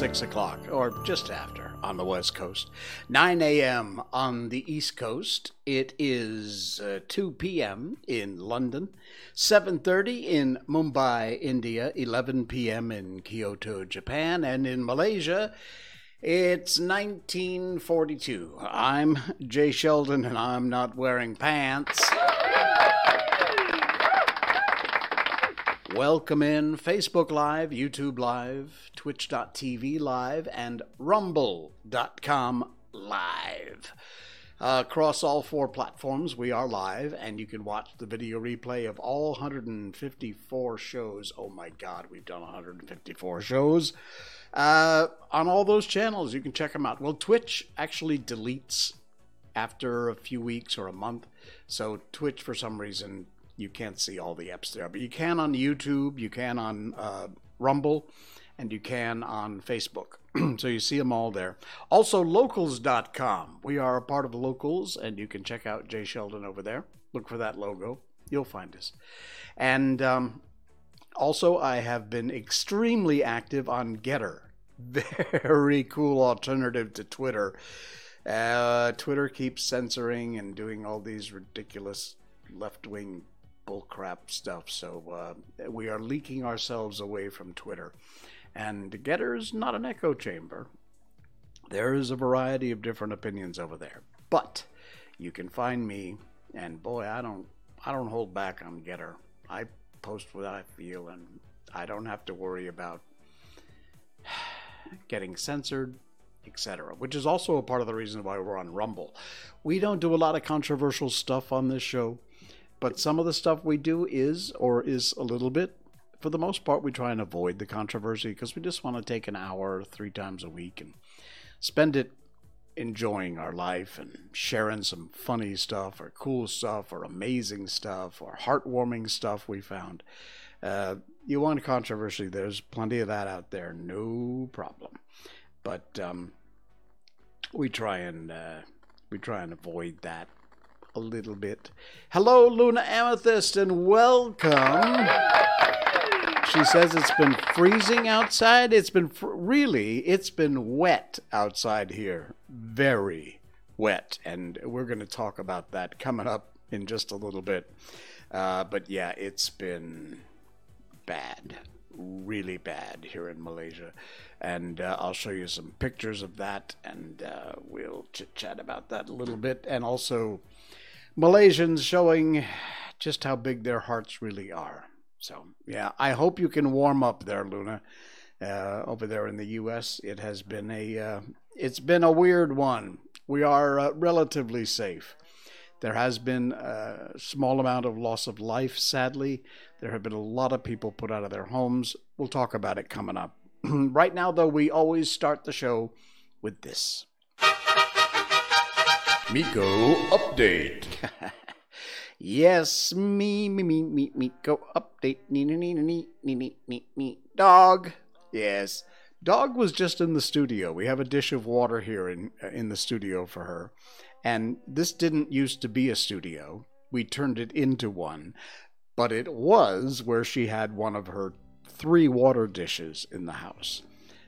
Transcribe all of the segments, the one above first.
It's 6 o'clock, or just after, on the West Coast. 9 a.m. on the East Coast. It is uh, 2 p.m. in London, 7.30 in Mumbai, India, 11 p.m. in Kyoto, Japan, and in Malaysia, it's 1942. I'm Jay Sheldon, and I'm not wearing pants. Welcome in Facebook Live, YouTube Live, Twitch.tv Live, and Rumble.com Live. Uh, across all four platforms, we are live, and you can watch the video replay of all 154 shows. Oh my God, we've done 154 shows. Uh, on all those channels, you can check them out. Well, Twitch actually deletes after a few weeks or a month. So, Twitch, for some reason, you can't see all the apps there, but you can on YouTube, you can on uh, Rumble, and you can on Facebook. so you see them all there. Also, locals.com. We are a part of Locals, and you can check out Jay Sheldon over there. Look for that logo, you'll find us. And um, also, I have been extremely active on Gettr. Very cool alternative to Twitter. Uh, Twitter keeps censoring and doing all these ridiculous left wing bullcrap stuff. So uh, we are leaking ourselves away from Twitter. And Gettr is not an echo chamber. There is a variety of different opinions over there. But you can find me, and boy, I don't, I don't hold back on Gettr. I post what I feel, and I don't have to worry about getting censored, etc. Which is also a part of the reason why we're on Rumble. We don't do a lot of controversial stuff on this show. But some of the stuff we do is, or is a little bit, for the most part, we try and avoid the controversy because we just want to take an hour three times a week and spend it enjoying our life and sharing some funny stuff or cool stuff or amazing stuff or heartwarming stuff we found. Uh, you want controversy, there's plenty of that out there, no problem. But um, we try and uh, we try and avoid that a little bit. Hello, Luna Amethyst, and welcome. She says it's been freezing outside. It's been fr- really, it's been wet outside here. Very wet. And we're going to talk about that coming up in just a little bit. Uh, but yeah, it's been bad. Really bad here in Malaysia. And uh, I'll show you some pictures of that and uh, we'll chit chat about that a little bit. And also, Malaysians showing just how big their hearts really are. So, yeah, I hope you can warm up there, Luna. Uh, over there in the U.S., it has been a uh, it's been a weird one. We are uh, relatively safe. There has been a small amount of loss of life, sadly. There have been a lot of people put out of their homes. We'll talk about it coming up. right now, though, we always start the show with this. Miko update. yes, me, me, me, me, Miko update. Nee, nee, nee, nee, nee, nee, nee, nee. Dog. Yes. Dog was just in the studio. We have a dish of water here in uh, in the studio for her. And this didn't used to be a studio. We turned it into one. But it was where she had one of her three water dishes in the house.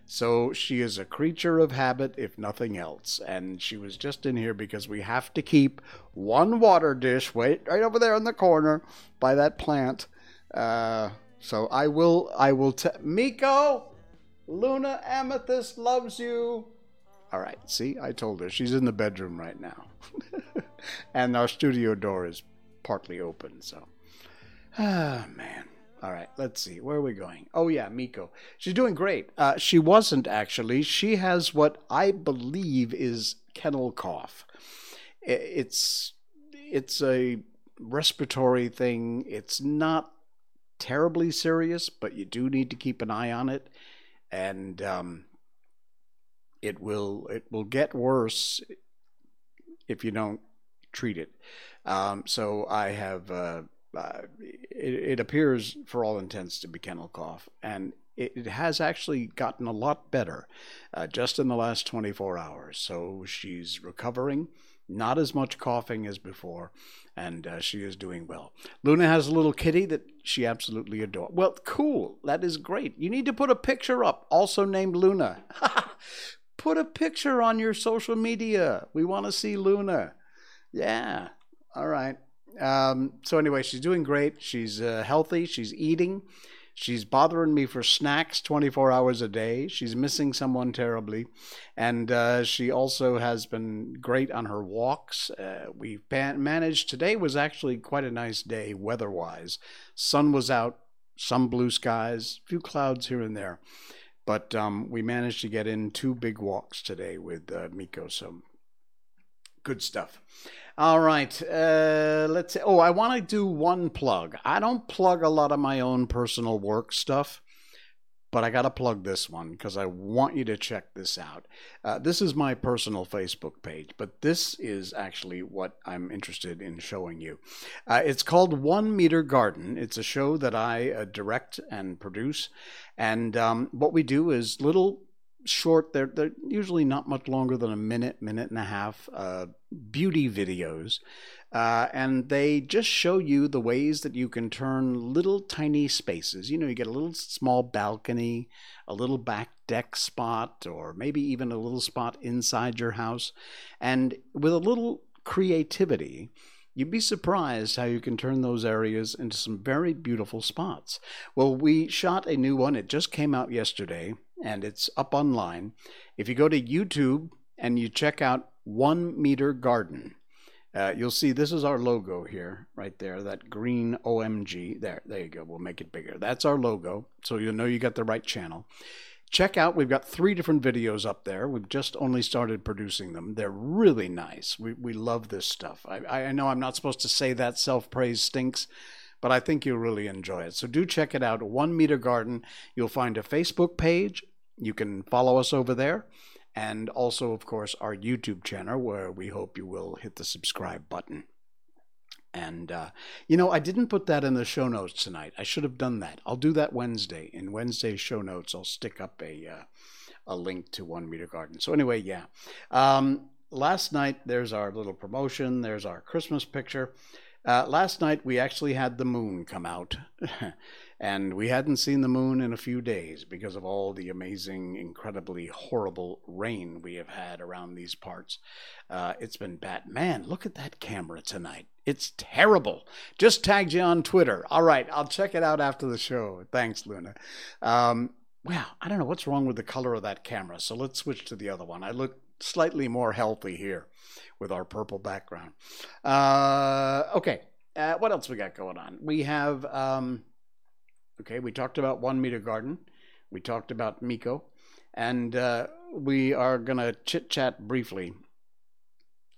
So she is a creature of habit, if nothing else. And she was just in here because we have to keep one water dish wait right over there in the corner by that plant. Uh, so I will, I will tell Miko, Luna Amethyst loves you. All right, see, I told her she's in the bedroom right now, and our studio door is partly open. So, ah, man. All right, let's see. Where are we going? Oh, yeah, Miko. She's doing great. Uh, she wasn't actually. She has what I believe is kennel cough. It's it's a respiratory thing. It's not terribly serious, but you do need to keep an eye on it, and um, it will it will get worse if you don't treat it. Um, so I have. Uh, uh, it, it, appears, for all intents, to be kennel cough, and it, it has actually gotten a lot better uh, just in the last 24 hours. So she's recovering. not as much coughing as before, and uh, she is doing well. Luna has a little kitty that she absolutely adores. Well, cool. That is great. You need to put a picture up, also named Luna. put a picture on your social media. We want to see Luna. Yeah. All right. Um, so anyway, she's doing great. She's uh, healthy. She's eating. She's bothering me for snacks 24 hours a day. She's missing someone terribly. And uh, she also has been great on her walks. Uh, we managed, today was actually quite a nice day weather wise. Sun was out, some blue skies, a few clouds here and there. But um, we managed to get in two big walks today with uh, Miko. So good stuff. All right. Uh, let's. Oh, I want to do one plug. I don't plug a lot of my own personal work stuff, but I got to plug this one because I want you to check this out. Uh, this is my personal Facebook page, but this is actually what I'm interested in showing you. Uh, it's called One Meter Garden. It's a show that I uh, direct and produce, and um, what we do is little short. They're they're usually not much longer than a minute, minute and a half. Uh, beauty videos, uh, and they just show you the ways that you can turn little tiny spaces. You know, you get a little small balcony, a little back deck spot, or maybe even a little spot inside your house, and with a little creativity. You'd be surprised how you can turn those areas into some very beautiful spots. Well, we shot a new one. It just came out yesterday and it's up online. If you go to YouTube and you check out One Meter Garden, uh, you'll see this is our logo here, right there, that green OMG. There, there you go. We'll make it bigger. That's our logo, so you'll know you got the right channel. Check out, we've got three different videos up there. We've just only started producing them. They're really nice. We, we love this stuff. I, I know I'm not supposed to say that self praise stinks, but I think you'll really enjoy it. So do check it out. One Meter Garden. You'll find a Facebook page, you can follow us over there. And also, of course, our YouTube channel where we hope you will hit the subscribe button. And, uh, you know, I didn't put that in the show notes tonight. I should have done that. I'll do that Wednesday. In Wednesday's show notes, I'll stick up a, uh, a link to One Meter Garden. So, anyway, yeah. Um, last night, there's our little promotion, there's our Christmas picture. Uh, last night, we actually had the moon come out. And we hadn't seen the moon in a few days because of all the amazing, incredibly horrible rain we have had around these parts. Uh, it's been bad. Man, look at that camera tonight. It's terrible. Just tagged you on Twitter. All right, I'll check it out after the show. Thanks, Luna. Um, wow, I don't know what's wrong with the color of that camera. So let's switch to the other one. I look slightly more healthy here with our purple background. Uh, okay, uh, what else we got going on? We have. Um, Okay, we talked about One Meter Garden, we talked about Miko, and uh, we are going to chit chat briefly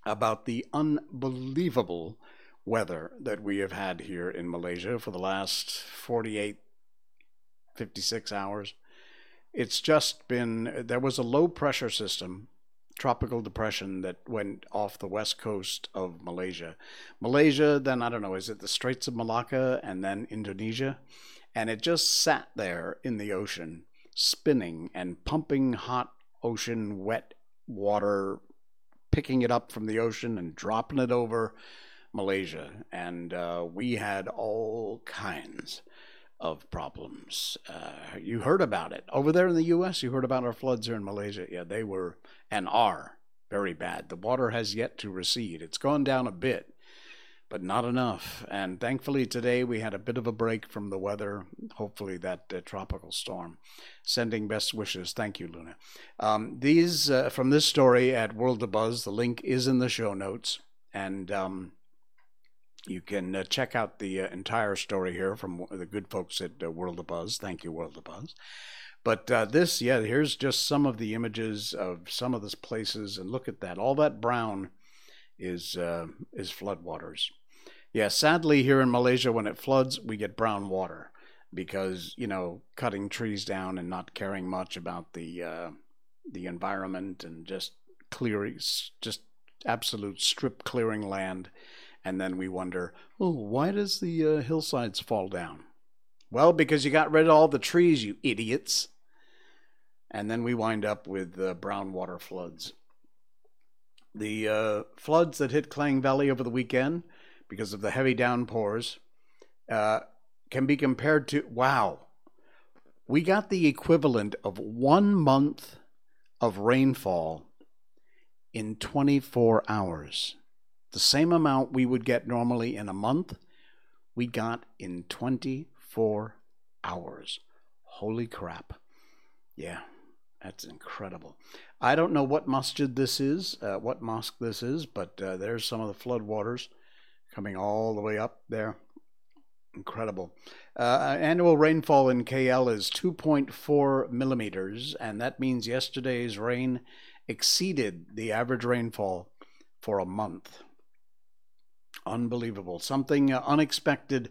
about the unbelievable weather that we have had here in Malaysia for the last 48, 56 hours. It's just been, there was a low pressure system, tropical depression that went off the west coast of Malaysia. Malaysia, then I don't know, is it the Straits of Malacca and then Indonesia? And it just sat there in the ocean, spinning and pumping hot ocean wet water, picking it up from the ocean and dropping it over Malaysia. And uh, we had all kinds of problems. Uh, you heard about it. Over there in the U.S., you heard about our floods here in Malaysia. Yeah, they were and are very bad. The water has yet to recede. It's gone down a bit, but not enough. And thankfully, today we had a bit of a break from the weather. Hopefully, that uh, tropical storm. Sending best wishes. Thank you, Luna. Um, these uh, from this story at World of Buzz. The link is in the show notes, and um, you can uh, check out the uh, entire story here from the good folks at uh, World of Buzz. Thank you, World of Buzz. But uh, this, yeah, here's just some of the images of some of the places, and look at that. All that brown is is floodwaters. Yeah, sadly, here in Malaysia, when it floods, we get brown water because you know cutting trees down and not caring much about the uh, the environment and just clearing, just absolute strip clearing land, and then we wonder, oh, why does the uh, hillsides fall down? Well, because you got rid of all the trees, you idiots. And then we wind up with uh, brown water floods. The uh, floods that hit Klang Valley over the weekend because of the heavy downpours uh, can be compared to wow, we got the equivalent of one month of rainfall in 24 hours. The same amount we would get normally in a month, we got in 24 hours. Holy crap. Yeah, that's incredible. I don't know what masjid this is, uh, what mosque this is, but uh, there's some of the floodwaters. waters coming all the way up there. Incredible. Uh, annual rainfall in KL is 2.4 millimeters, and that means yesterday's rain exceeded the average rainfall for a month. Unbelievable. Something unexpected,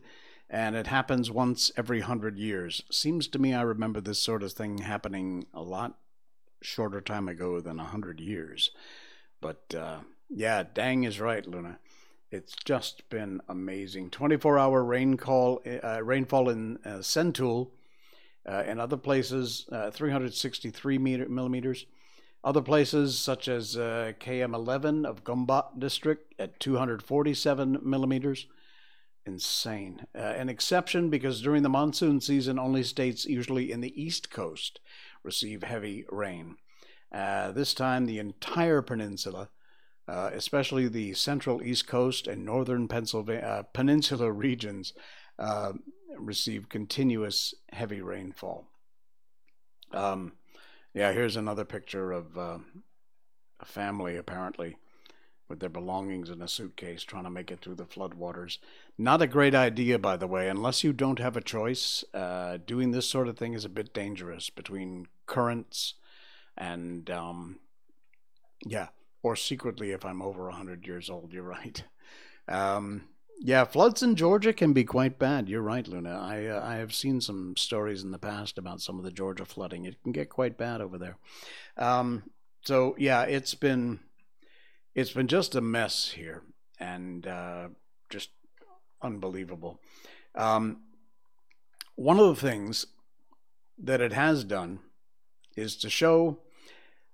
and it happens once every hundred years. Seems to me I remember this sort of thing happening a lot shorter time ago than a hundred years. But uh, yeah, dang is right, Luna. It's just been amazing. 24 hour rainfall, uh, rainfall in uh, Sentul uh, and other places, uh, 363 meter, millimeters. Other places, such as uh, KM11 of Gombak district at 247 millimeters. Insane. Uh, an exception because during the monsoon season, only states usually in the East Coast receive heavy rain. this time, the entire peninsula uh, especially the central East Coast and northern Pennsylvania uh, peninsula regions, uh, receive continuous heavy rainfall. Um, yeah, here's another picture of uh, a family apparently with their belongings in a suitcase trying to make it through the floodwaters. Not a great idea, by the way, unless you don't have a choice. Uh, doing this sort of thing is a bit dangerous between currents and, um, yeah, or secretly if I'm over 100 years old. You're right. Um, yeah, floods in Georgia can be quite bad. You're right, Luna. I uh, I have seen some stories in the past about some of the Georgia flooding. It can get quite bad over there. Um, so yeah, it's been it's been just a mess here, and uh, just unbelievable. Um, one of the things that it has done is to show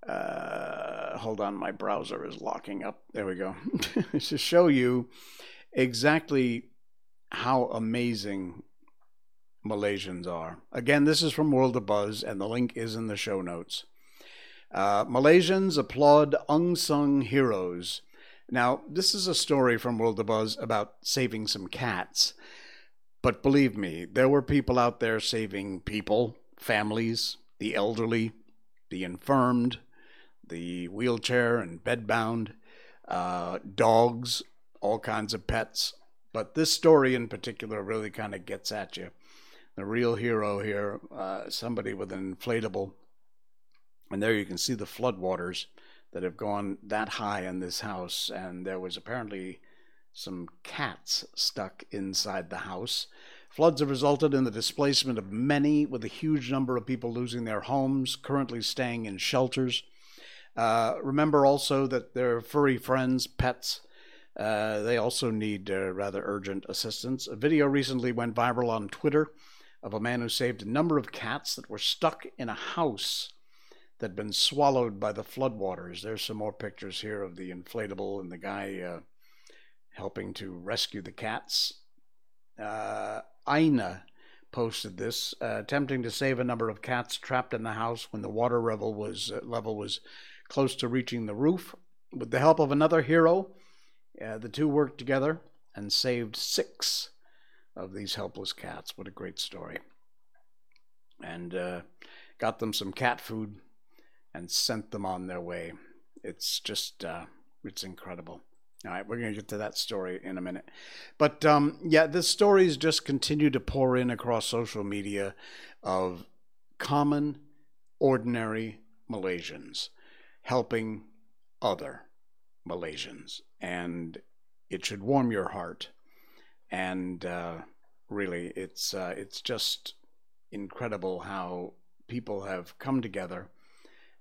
uh, hold on, my browser is locking up. There we go. to show you exactly how amazing Malaysians are. Again, this is from World of Buzz, and the link is in the show notes. Uh, Malaysians applaud unsung heroes. Now, this is a story from World of Buzz about saving some cats. But believe me, there were people out there saving people, families, the elderly, the infirmed, the wheelchair and bedbound, uh, dogs, all kinds of pets. But this story in particular really kind of gets at you. The real hero here, uh, somebody with an inflatable, and there you can see the floodwaters that have gone that high in this house, and there was apparently some cats stuck inside the house. Floods have resulted in the displacement of many, with a huge number of people losing their homes, currently staying in shelters. Uh, remember also that their furry friends, pets, uh, they also need uh, rather urgent assistance. A video recently went viral on Twitter of a man who saved a number of cats that were stuck in a house that had been swallowed by the floodwaters. There's some more pictures here of the inflatable and the guy uh, helping to rescue the cats. Uh, Aina posted this, attempting to save a number of cats trapped in the house when the water level was level was close to reaching the roof. With the help of another hero, uh, the two worked together and saved six of these helpless cats. What a great story. And uh, got them some cat food and sent them on their way. It's just, uh, it's incredible. All right, we're going to get to that story in a minute. But um, yeah, the stories just continue to pour in across social media of common, ordinary Malaysians helping other Malaysians. And it should warm your heart. And uh, really, it's, uh, it's just incredible how people have come together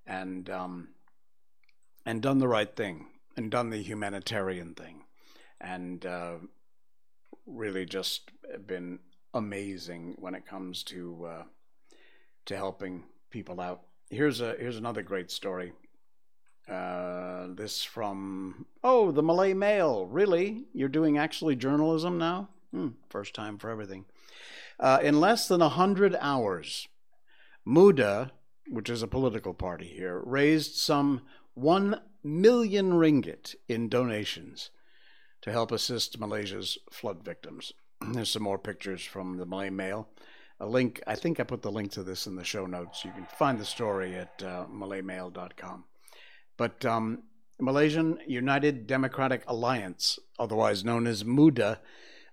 and, um, and done the right thing and done the humanitarian thing. And uh, really just been amazing when it comes to uh, to helping people out. Here's a here's another great story Uh, this from, oh, the Malay Mail. Really? You're doing actually journalism now? Hmm, first time for everything. Uh, in less than a 100 hours, Muda, which is a political party here, raised some 1 million ringgit in donations to help assist Malaysia's flood victims. There's some more pictures from the Malay Mail. A link, I think I put the link to this in the show notes. You can find the story at uh, malaymail.com. But um, Malaysian United Democratic Alliance, otherwise known as MUDA,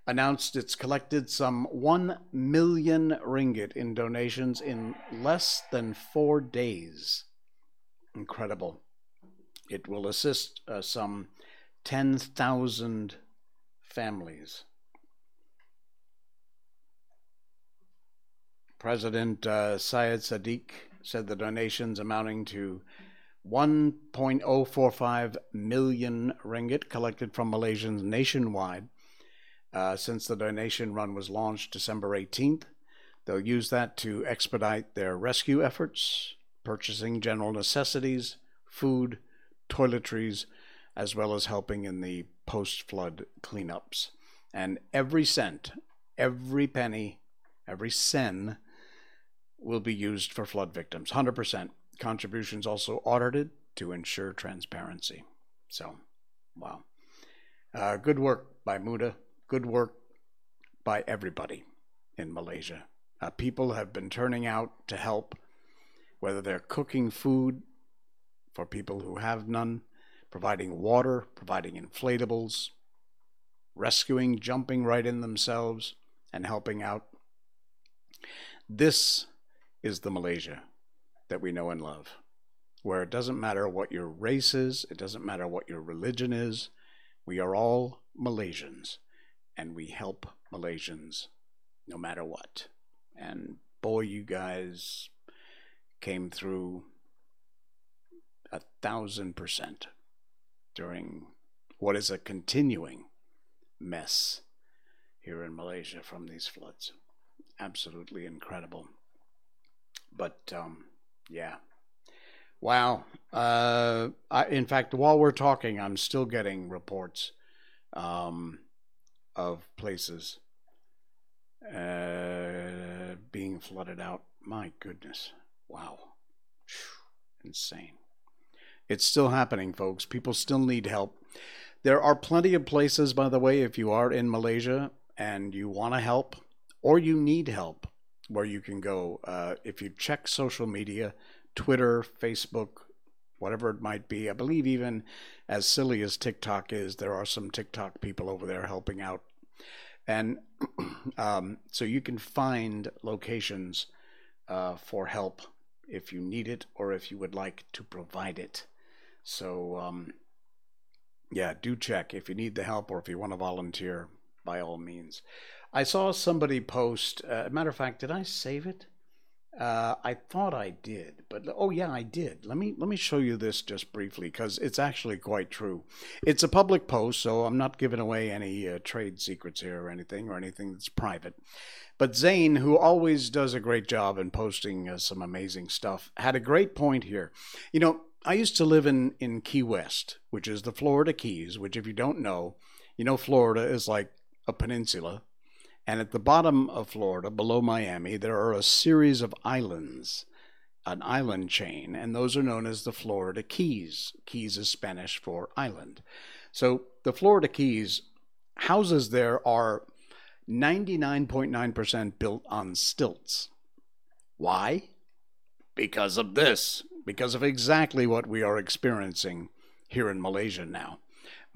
announced it's collected some 1 million ringgit in donations in less than four days. Incredible. It will assist uh, some 10,000 families. President uh, Syed Saddiq said the donations amounting to 1.045 million ringgit collected from Malaysians nationwide uh, since the donation run was launched December 18th. They'll use that to expedite their rescue efforts, purchasing general necessities, food, toiletries, as well as helping in the post flood cleanups. And every cent, every penny, every sen will be used for flood victims, 100%. Contributions also audited to ensure transparency. So, wow. Uh, good work by Muda. Good work by everybody in Malaysia. Uh, people have been turning out to help, whether they're cooking food for people who have none, providing water, providing inflatables, rescuing, jumping right in themselves, and helping out. This is the Malaysia that we know and love, where it doesn't matter what your race is, it doesn't matter what your religion is, we are all Malaysians, and we help Malaysians no matter what. And boy, you guys came through a thousand percent during what is a continuing mess here in Malaysia from these floods. Absolutely incredible. But um, yeah. Wow. Uh, I, in fact, while we're talking, I'm still getting reports um, of places uh, being flooded out. My goodness. Wow. Whew. Insane. It's still happening, folks. People still need help. There are plenty of places, by the way, if you are in Malaysia and you want to help or you need help, where you can go. Uh, if you check social media, Twitter, Facebook, whatever it might be, I believe even as silly as TikTok is, there are some TikTok people over there helping out. And um, so you can find locations uh, for help if you need it or if you would like to provide it. So, um, yeah, do check if you need the help or if you want to volunteer, by all means. I saw somebody post. Uh, matter of fact, did I save it? Uh, I thought I did, but oh yeah, I did. Let me let me show you this just briefly because it's actually quite true. It's a public post, so I'm not giving away any uh, trade secrets here or anything or anything that's private. But Zane, who always does a great job in posting uh, some amazing stuff, had a great point here. You know, I used to live in in Key West, which is the Florida Keys. Which, if you don't know, you know Florida is like a peninsula and at the bottom of Florida, below Miami, there are a series of islands, an island chain, and those are known as the Florida Keys. Keys is Spanish for island. So the Florida Keys, houses there are 99.9% built on stilts. Why? Because of this, because of exactly what we are experiencing here in Malaysia now.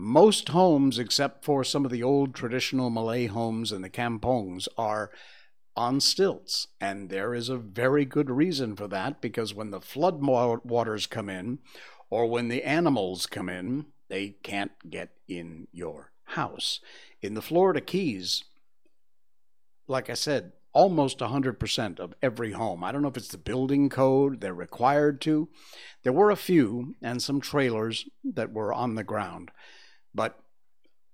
Most homes, except for some of the old traditional Malay homes in the kampongs, are on stilts. And there is a very good reason for that because when the flood waters come in or when the animals come in, they can't get in your house. In the Florida Keys, like I said, almost 100% of every home. I don't know if it's the building code, they're required to. There were a few and some trailers that were on the ground but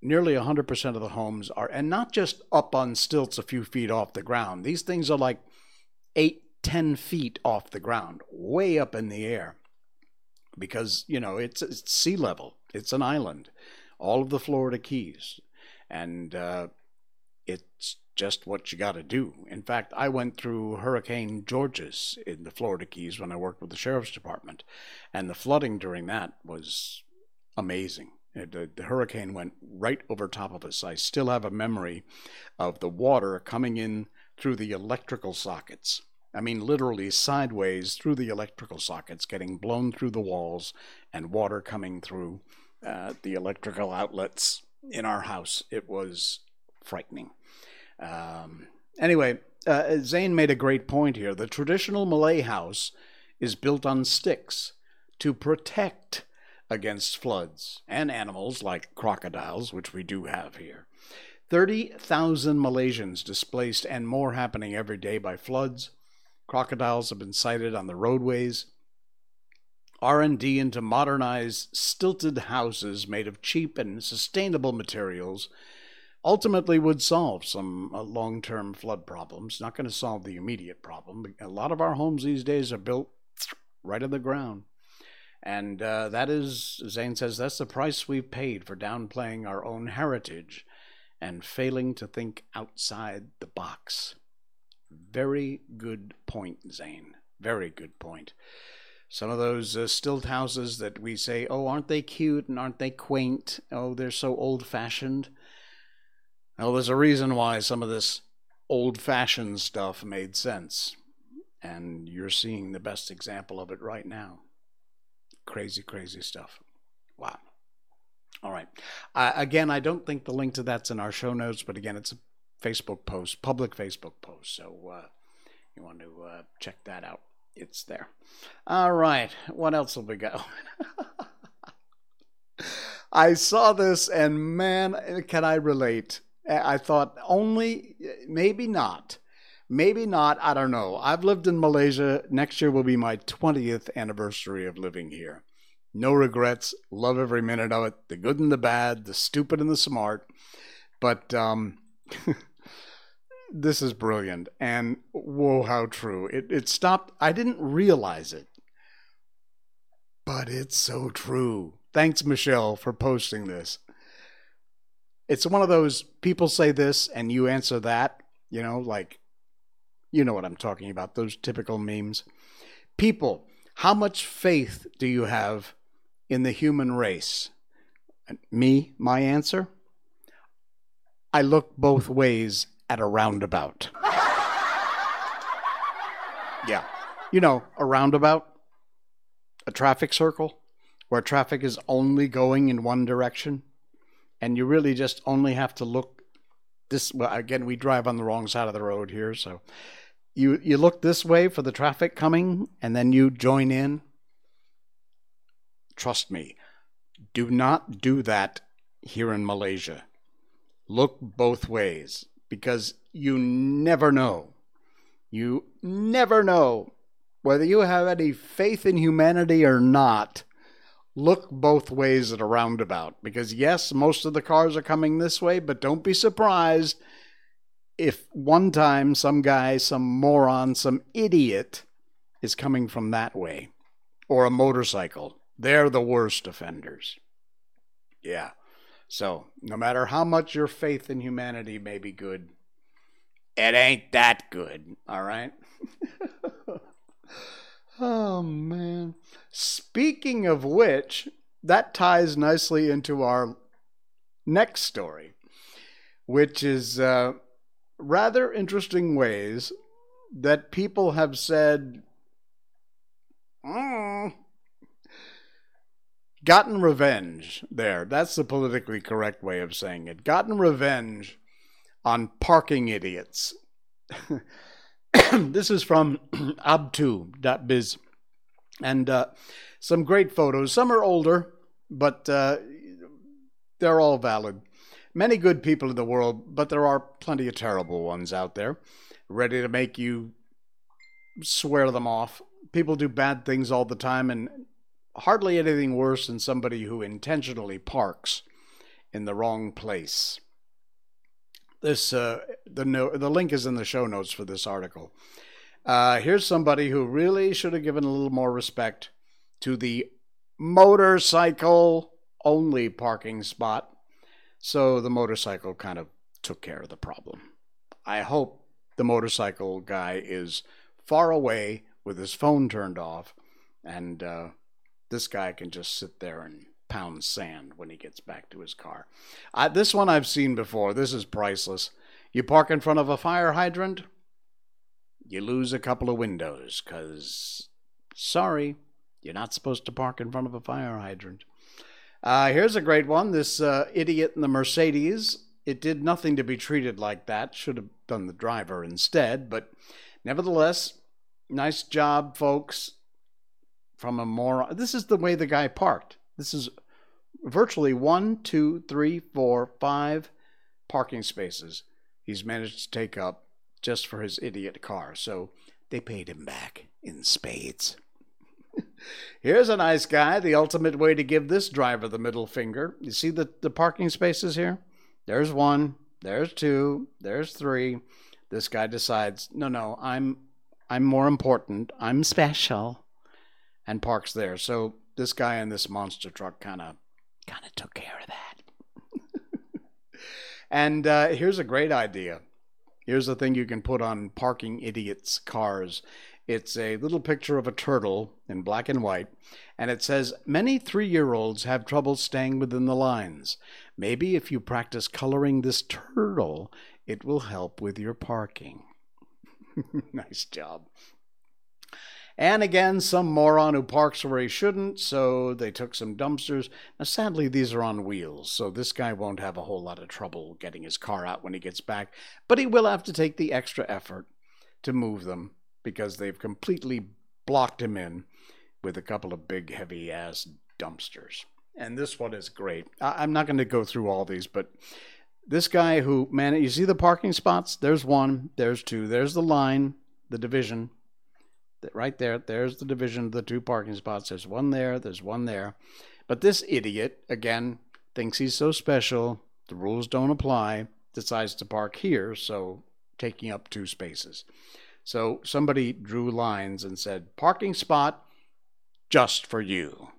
nearly 100% of the homes are, and not just up on stilts a few feet off the ground. These things are like eight, ten feet off the ground, way up in the air. because you know it's, it's sea level. It's an island, all of the Florida Keys, and uh, it's just what you got to do. In fact, I went through Hurricane Georges in the Florida Keys when I worked with the sheriff's department, and the flooding during that was amazing. The, the, hurricane went right over top of us. I still have a memory of the water coming in through the electrical sockets. I mean, literally sideways through the electrical sockets, getting blown through the walls, and water coming through uh, the electrical outlets in our house. It was frightening. Um, anyway, uh, Zane made a great point here. The traditional Malay house is built on sticks to protect against floods and animals like crocodiles, which we do have here. 30,000 Malaysians displaced and more happening every day by floods. Crocodiles have been sighted on the roadways. R&D into modernized stilted houses made of cheap and sustainable materials ultimately would solve some uh, long-term flood problems. Not going to solve the immediate problem. A lot of our homes these days are built right in the ground. And uh, that is, Zane says, that's the price we've paid for downplaying our own heritage and failing to think outside the box. Very good point, Zane. Very good point. Some of those uh, stilt houses that we say, oh, aren't they cute and aren't they quaint? Oh, they're so old fashioned. Well, there's a reason why some of this old fashioned stuff made sense. And you're seeing the best example of it right now. Crazy, crazy stuff. Wow. All right. Uh, again, I don't think the link to that's in our show notes, but again, it's a Facebook post, public Facebook post. So uh, you want to uh, check that out. It's there. All right. What else will we go? I saw this and man, can I relate? I thought only, maybe not. Maybe not. I don't know. I've lived in Malaysia. Next year will be my 20th anniversary of living here. No regrets. Love every minute of it. The good and the bad, the stupid and the smart. But um, this is brilliant. And whoa, how true. It, it stopped. I didn't realize it. But it's so true. Thanks, Michelle, for posting this it's one of those people say this and you answer that, you know, like you know what I'm talking about, those typical memes. People, how much faith do you have in the human race? Me, my answer? I look both ways at a roundabout. yeah. You know, a roundabout, a traffic circle where traffic is only going in one direction and you really just only have to look this well again we drive on the wrong side of the road here so you you look this way for the traffic coming and then you join in. Trust me do not do that here in Malaysia. Look both ways because you never know. You never know whether you have any faith in humanity or not. Look both ways at a roundabout because yes, most of the cars are coming this way, but don't be surprised if one time some guy, some moron, some idiot is coming from that way or a motorcycle. They're the worst offenders. Yeah. So, no matter how much your faith in humanity may be good, it ain't that good, all right? Oh, man. Speaking of which, that ties nicely into our next story, which is uh, rather interesting ways that people have said, mm, gotten revenge there. That's the politically correct way of saying it. Gotten revenge on parking idiots. this is from abtu.biz. And uh, some great photos. Some are older, but uh, they're all valid. Many good people in the world, but there are plenty of terrible ones out there, ready to make you swear them off. People do bad things all the time, and hardly anything worse than somebody who intentionally parks in the wrong place this uh, the no, the link is in the show notes for this article. Uh, here's somebody who really should have given a little more respect to the motorcycle only parking spot. So the motorcycle kind of took care of the problem. I hope the motorcycle guy is far away with his phone turned off, and uh, this guy can just sit there and pound sand when he gets back to his car. This one I've seen before. This is priceless. You park in front of a fire hydrant, you lose a couple of windows because, sorry, you're not supposed to park in front of a fire hydrant. Uh, here's a great one. This uh, idiot in the Mercedes. It did nothing to be treated like that. Should have done the driver instead. But nevertheless, nice job, folks. From a moron. This is the way the guy parked. This is virtually one, two, three, four, five parking spaces he's managed to take up just for his idiot car. So they paid him back in spades. Here's a nice guy. The ultimate way to give this driver the middle finger. You see the, the parking spaces here? There's one, there's two, there's three. This guy decides, no, no, I'm I'm more important. I'm special. And parks there. So this guy in this monster truck kind of kind of took care of that. and uh, here's a great idea. Here's the thing you can put on parking idiots' cars. It's a little picture of a turtle in black and white, and it says, Many three year olds have trouble staying within the lines. Maybe if you practice coloring this turtle, it will help with your parking. nice job. And again, some moron who parks where he shouldn't, so they took some dumpsters. Now, sadly, these are on wheels, so this guy won't have a whole lot of trouble getting his car out when he gets back, but he will have to take the extra effort to move them because they've completely blocked him in with a couple of big, heavy ass dumpsters. And this one is great. I- am not going to go through all these, but this guy who, man, you see the parking spots? There's one, there's two, there's the line, the division right there. There's the division of the two parking spots. There's one there, there's one there. But this idiot, again, thinks he's so special, the rules don't apply, decides to park here, so taking up two spaces. So somebody drew lines and said, parking spot just for you.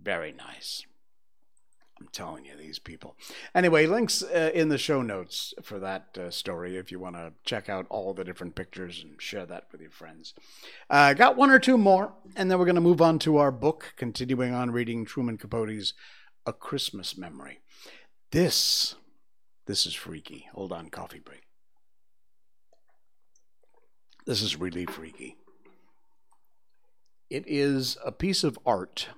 Very nice. I'm telling you, these people. Anyway, links uh, in the show notes for that uh, story if you want to check out all the different pictures and share that with your friends. I uh, got one or two more, and then we're going to move on to our book, continuing on reading Truman Capote's A Christmas Memory. This, this is freaky. Hold on, coffee break. This is really freaky. It is a piece of art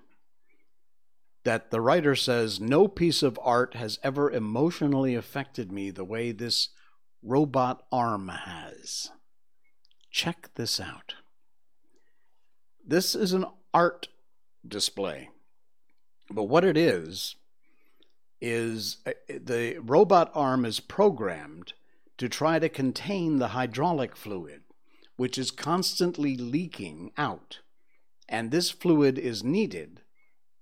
that the writer says no piece of art has ever emotionally affected me the way this robot arm has. Check this out. This is an art display. But what it is, is uh, the robot arm is programmed to try to contain the hydraulic fluid, which is constantly leaking out. And this fluid is needed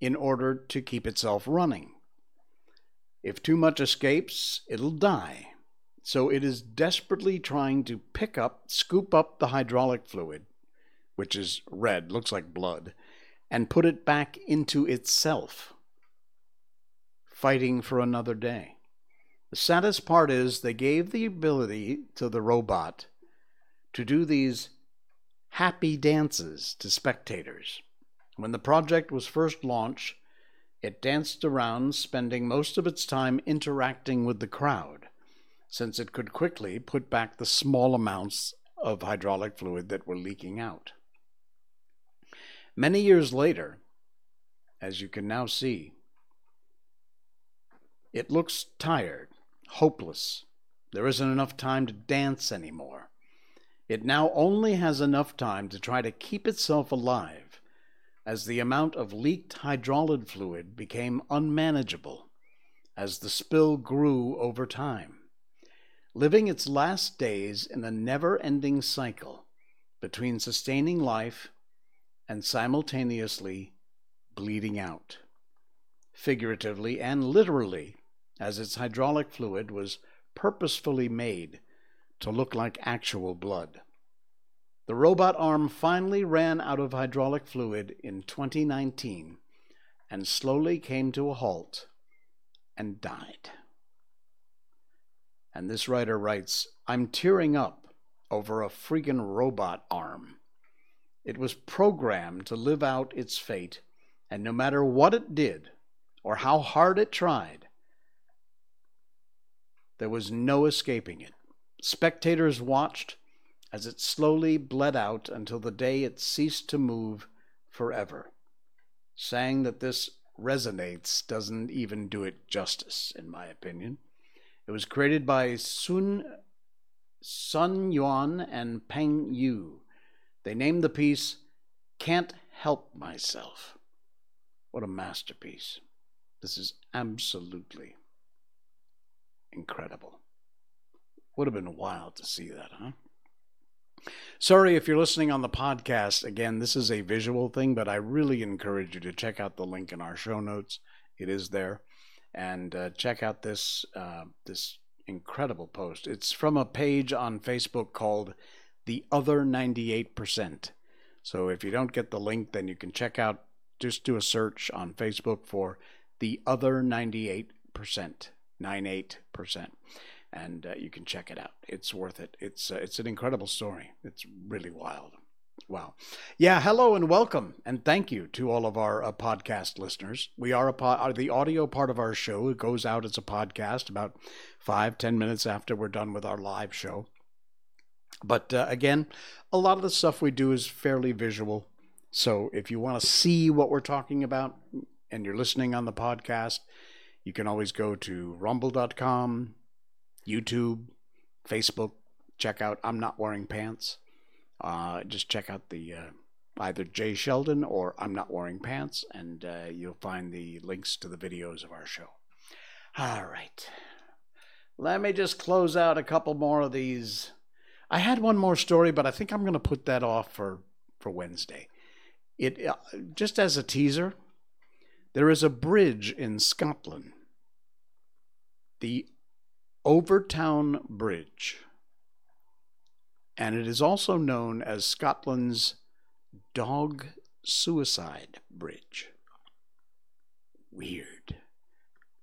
in order to keep itself running. If too much escapes, it'll die. So it is desperately trying to pick up, scoop up the hydraulic fluid, which is red, looks like blood, and put it back into itself, fighting for another day. The saddest part is they gave the ability to the robot to do these happy dances to spectators. When the project was first launched, it danced around, spending most of its time interacting with the crowd, since it could quickly put back the small amounts of hydraulic fluid that were leaking out. Many years later, as you can now see, it looks tired, hopeless. There isn't enough time to dance anymore. It now only has enough time to try to keep itself alive as the amount of leaked hydraulic fluid became unmanageable, as the spill grew over time, living its last days in a never ending cycle between sustaining life and simultaneously bleeding out, figuratively and literally, as its hydraulic fluid was purposefully made to look like actual blood. The robot arm finally ran out of hydraulic fluid in 2019 and slowly came to a halt and died. And this writer writes I'm tearing up over a freaking robot arm. It was programmed to live out its fate, and no matter what it did or how hard it tried, there was no escaping it. Spectators watched as it slowly bled out until the day it ceased to move forever. Saying that this resonates doesn't even do it justice, in my opinion. It was created by Sun, Sun Yuan and Peng Yu. They named the piece Can't Help Myself. What a masterpiece. This is absolutely incredible. Would have been wild to see that, huh? Sorry if you're listening on the podcast. Again, this is a visual thing, but I really encourage you to check out the link in our show notes. It is there, and uh, check out this uh, this incredible post. It's from a page on Facebook called "The Other 98%." So if you don't get the link, then you can check out. Just do a search on Facebook for "The Other 98%." 98% and uh, you can check it out. It's worth it. It's uh, it's an incredible story. It's really wild. Wow. Yeah. Hello and welcome, and thank you to all of our uh, podcast listeners. We are a po- are the audio part of our show. It goes out as a podcast about five ten minutes after we're done with our live show. But uh, again, a lot of the stuff we do is fairly visual. So if you want to see what we're talking about and you're listening on the podcast, you can always go to rumble.com YouTube, Facebook. Check out I'm Not Wearing Pants. Uh, just check out the uh, either Jay Sheldon or I'm Not Wearing Pants, and uh, you'll find the links to the videos of our show. All right. Let me just close out a couple more of these. I had one more story, but I think I'm going to put that off for, for Wednesday. It uh, just as a teaser, there is a bridge in Scotland. The Overtoun Bridge, and it is also known as Scotland's Dog Suicide Bridge. Weird.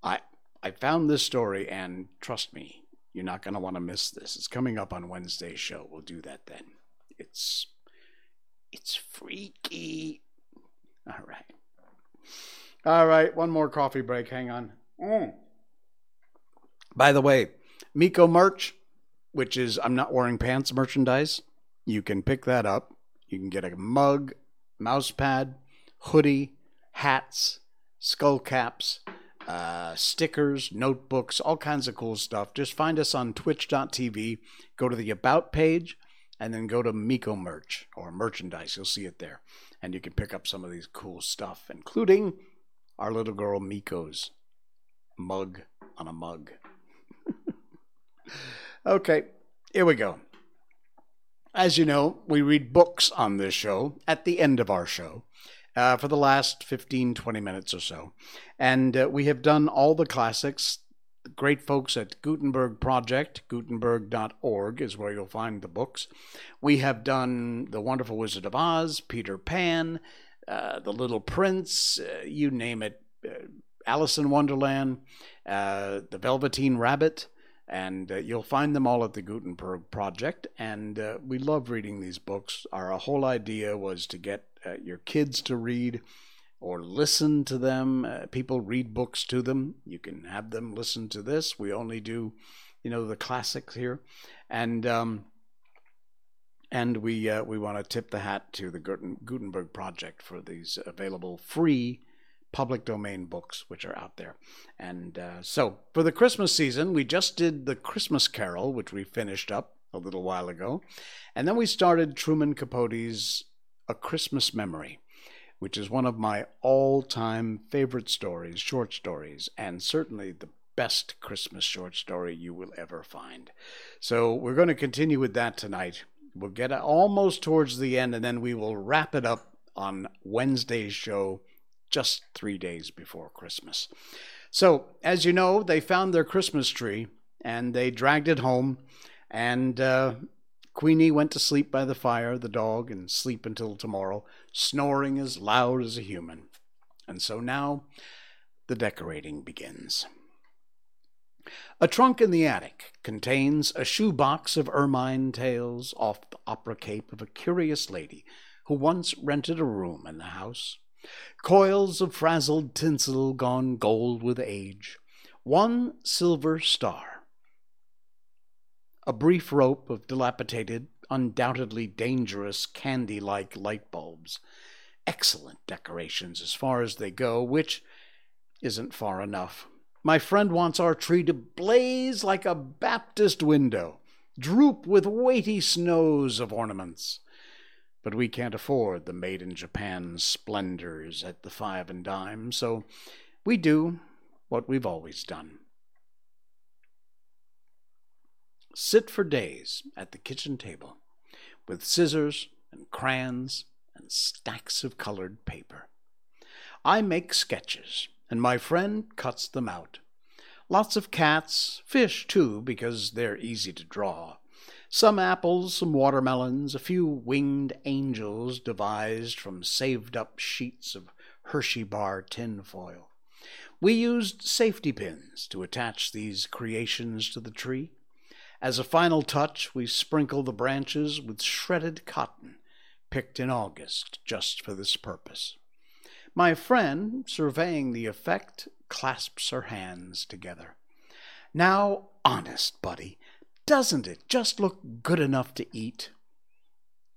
I I found this story, and trust me, you're not going to want to miss this. It's coming up on Wednesday's show. We'll do that then. It's it's freaky. All right. All right, one more coffee break. Hang on. Mm. By the way, Miko merch, which is I'm not wearing pants merchandise, you can pick that up. You can get a mug, mouse pad, hoodie, hats, skull caps, uh, stickers, notebooks, all kinds of cool stuff. Just find us on twitch.tv, go to the About page, and then go to Miko merch or merchandise. You'll see it there. And you can pick up some of these cool stuff, including our little girl Miko's mug on a mug. Okay, here we go. As you know, we read books on this show at the end of our show uh, for the last 15, 20 minutes or so. And uh, we have done all the classics. The great folks at Gutenberg Project, gutenberg.org is where you'll find the books. We have done The Wonderful Wizard of Oz, Peter Pan, uh, The Little Prince, uh, you name it, uh, Alice in Wonderland, uh, The Velveteen Rabbit and uh, you'll find them all at the Gutenberg Project. And uh, we love reading these books. Our whole idea was to get uh, your kids to read or listen to them. Uh, people read books to them. You can have them listen to this. We only do, you know, the classics here, and um, and we uh, we want to tip the hat to the Gutenberg Project for these available free public domain books which are out there. And uh, so for the Christmas season, we just did The Christmas Carol, which we finished up a little while ago. And then we started Truman Capote's A Christmas Memory, which is one of my all time favorite stories, short stories, and certainly the best Christmas short story you will ever find. So we're going to continue with that tonight. We'll get almost towards the end, and then we will wrap it up on Wednesday's show just three days before Christmas. So, as you know, they found their Christmas tree and they dragged it home, and uh, Queenie went to sleep by the fire, the dog, and sleep until tomorrow, snoring as loud as a human. And so now the decorating begins. A trunk in the attic contains a shoebox of ermine tails off the opera cape of a curious lady who once rented a room in the house, coils of frazzled tinsel gone gold with age, one silver star, a brief rope of dilapidated, undoubtedly dangerous candy like light bulbs. Excellent decorations as far as they go, which isn't far enough. My friend wants our tree to blaze like a Baptist window, droop with weighty snows of ornaments. But we can't afford the made in Japan splendors at the five and dime, so we do what we've always done. Sit for days at the kitchen table with scissors and crayons and stacks of colored paper. I make sketches and my friend cuts them out. Lots of cats, fish too, because they're easy to draw. Some apples, some watermelons, a few winged angels devised from saved up sheets of Hershey bar tinfoil. We used safety pins to attach these creations to the tree. As a final touch, we sprinkle the branches with shredded cotton, picked in August just for this purpose. My friend, surveying the effect, clasps her hands together. Now, honest, buddy, doesn't it just look good enough to eat?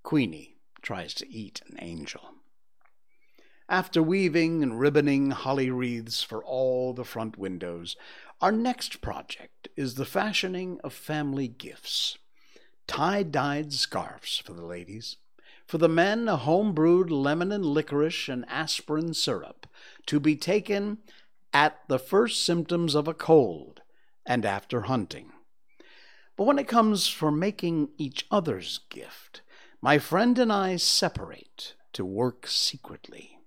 Queenie tries to eat an angel. After weaving and ribboning holly wreaths for all the front windows, our next project is the fashioning of family gifts. Tie dyed scarfs for the ladies, for the men, a home brewed lemon and licorice and aspirin syrup, to be taken at the first symptoms of a cold and after hunting. But when it comes for making each other's gift, my friend and I separate to work secretly.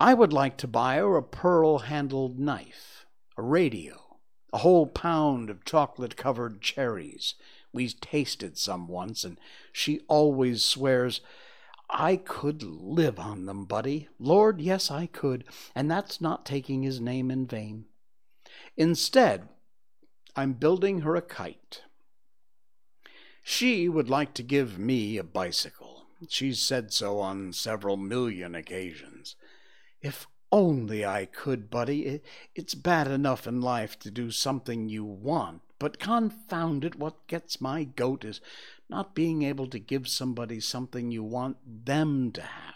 I would like to buy her a pearl handled knife, a radio, a whole pound of chocolate covered cherries, we tasted some once, and she always swears, I could live on them, buddy. Lord, yes, I could, and that's not taking his name in vain. Instead, I'm building her a kite. She would like to give me a bicycle. She's said so on several million occasions. If only I could, buddy. It's bad enough in life to do something you want, but confound it, what gets my goat is not being able to give somebody something you want them to have.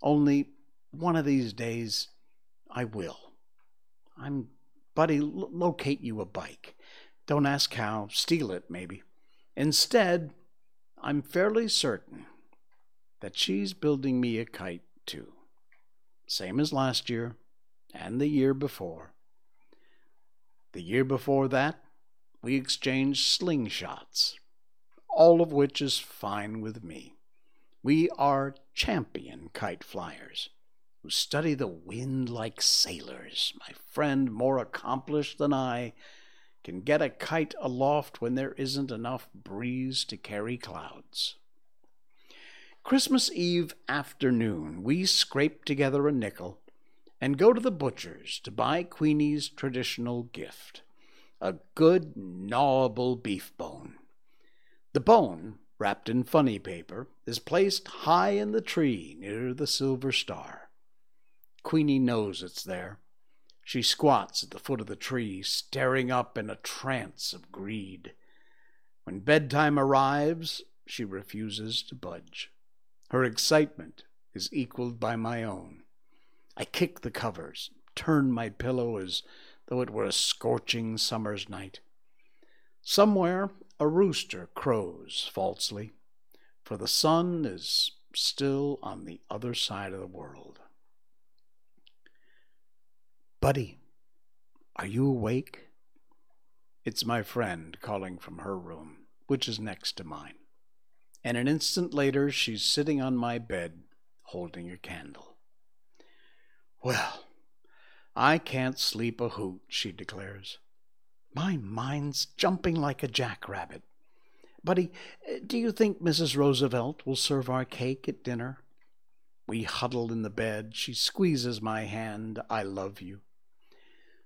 Only one of these days I will. I'm, buddy, l- locate you a bike. Don't ask how, steal it, maybe. Instead, I'm fairly certain that she's building me a kite, too. Same as last year and the year before. The year before that, we exchanged slingshots, all of which is fine with me. We are champion kite flyers who study the wind like sailors. My friend, more accomplished than I, can get a kite aloft when there isn't enough breeze to carry clouds. Christmas Eve afternoon, we scrape together a nickel and go to the butcher's to buy Queenie's traditional gift a good gnawable beef bone. The bone, wrapped in funny paper, is placed high in the tree near the silver star. Queenie knows it's there. She squats at the foot of the tree, staring up in a trance of greed. When bedtime arrives, she refuses to budge. Her excitement is equaled by my own. I kick the covers, turn my pillow as though it were a scorching summer's night. Somewhere a rooster crows falsely, for the sun is still on the other side of the world. Buddy, are you awake? It's my friend calling from her room, which is next to mine. And an instant later, she's sitting on my bed holding a candle. Well, I can't sleep a hoot, she declares. My mind's jumping like a jackrabbit. Buddy, do you think Mrs. Roosevelt will serve our cake at dinner? We huddle in the bed. She squeezes my hand. I love you.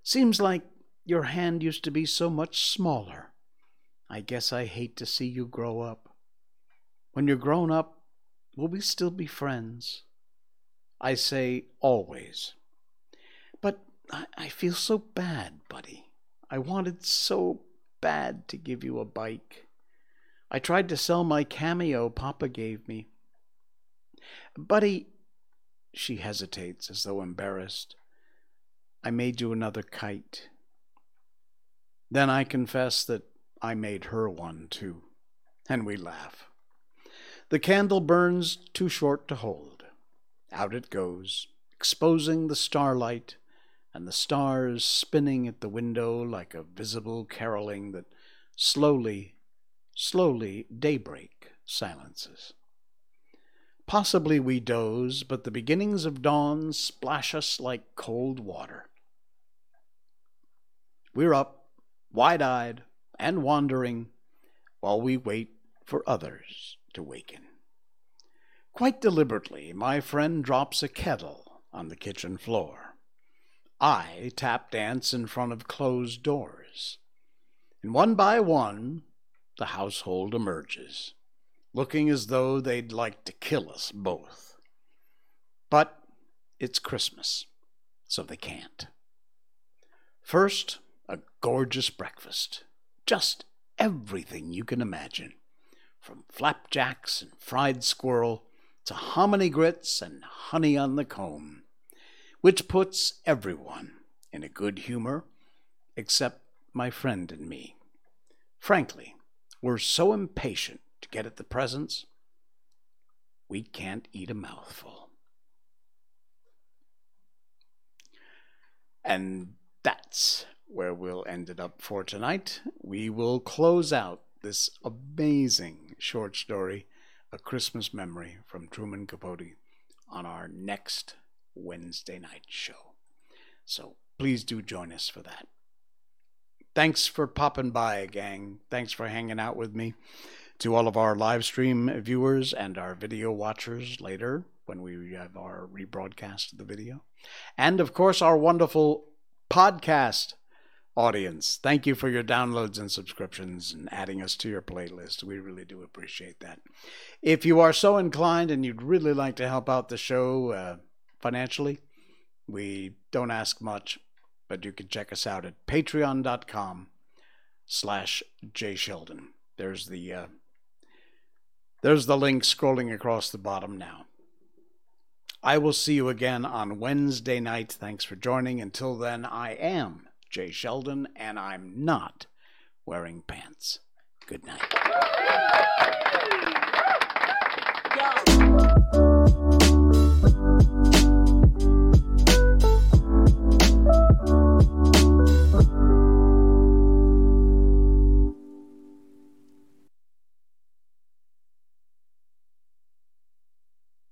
Seems like your hand used to be so much smaller. I guess I hate to see you grow up. When you're grown up, will we still be friends? I say always. But I, I feel so bad, buddy. I wanted so bad to give you a bike. I tried to sell my cameo Papa gave me. Buddy, she hesitates as though embarrassed. I made you another kite. Then I confess that I made her one too, and we laugh. The candle burns too short to hold. Out it goes, exposing the starlight and the stars spinning at the window like a visible caroling that slowly, slowly daybreak silences. Possibly we doze, but the beginnings of dawn splash us like cold water. We're up, wide eyed and wandering, while we wait for others to waken. Quite deliberately, my friend drops a kettle on the kitchen floor. I tap dance in front of closed doors. And one by one, the household emerges, looking as though they'd like to kill us both. But it's Christmas, so they can't. First, a gorgeous breakfast. Just everything you can imagine, from flapjacks and fried squirrel to hominy grits and honey on the comb which puts everyone in a good humor except my friend and me. Frankly, we're so impatient to get at the presents, we can't eat a mouthful. And that's where we'll end it up for tonight. We will close out this amazing short story, A Christmas Memory from Truman Capote, on our next Wednesday night show. So please do join us for that. Thanks for popping by, gang. Thanks for hanging out with me. To all of our live stream viewers and our video watchers later when we have our rebroadcast of the video. And of course, our wonderful podcast audience. Thank you for your downloads and subscriptions and adding us to your playlist. We really do appreciate that. If you are so inclined and you'd really like to help out the show, uh, financially. We don't ask much, but you can check us out at patreon.com slash jsheldon. There's the uh, there's the link scrolling across the bottom now. I will see you again on Wednesday night. Thanks for joining. Until then, I am Jay Sheldon, and I'm not wearing pants. Good night.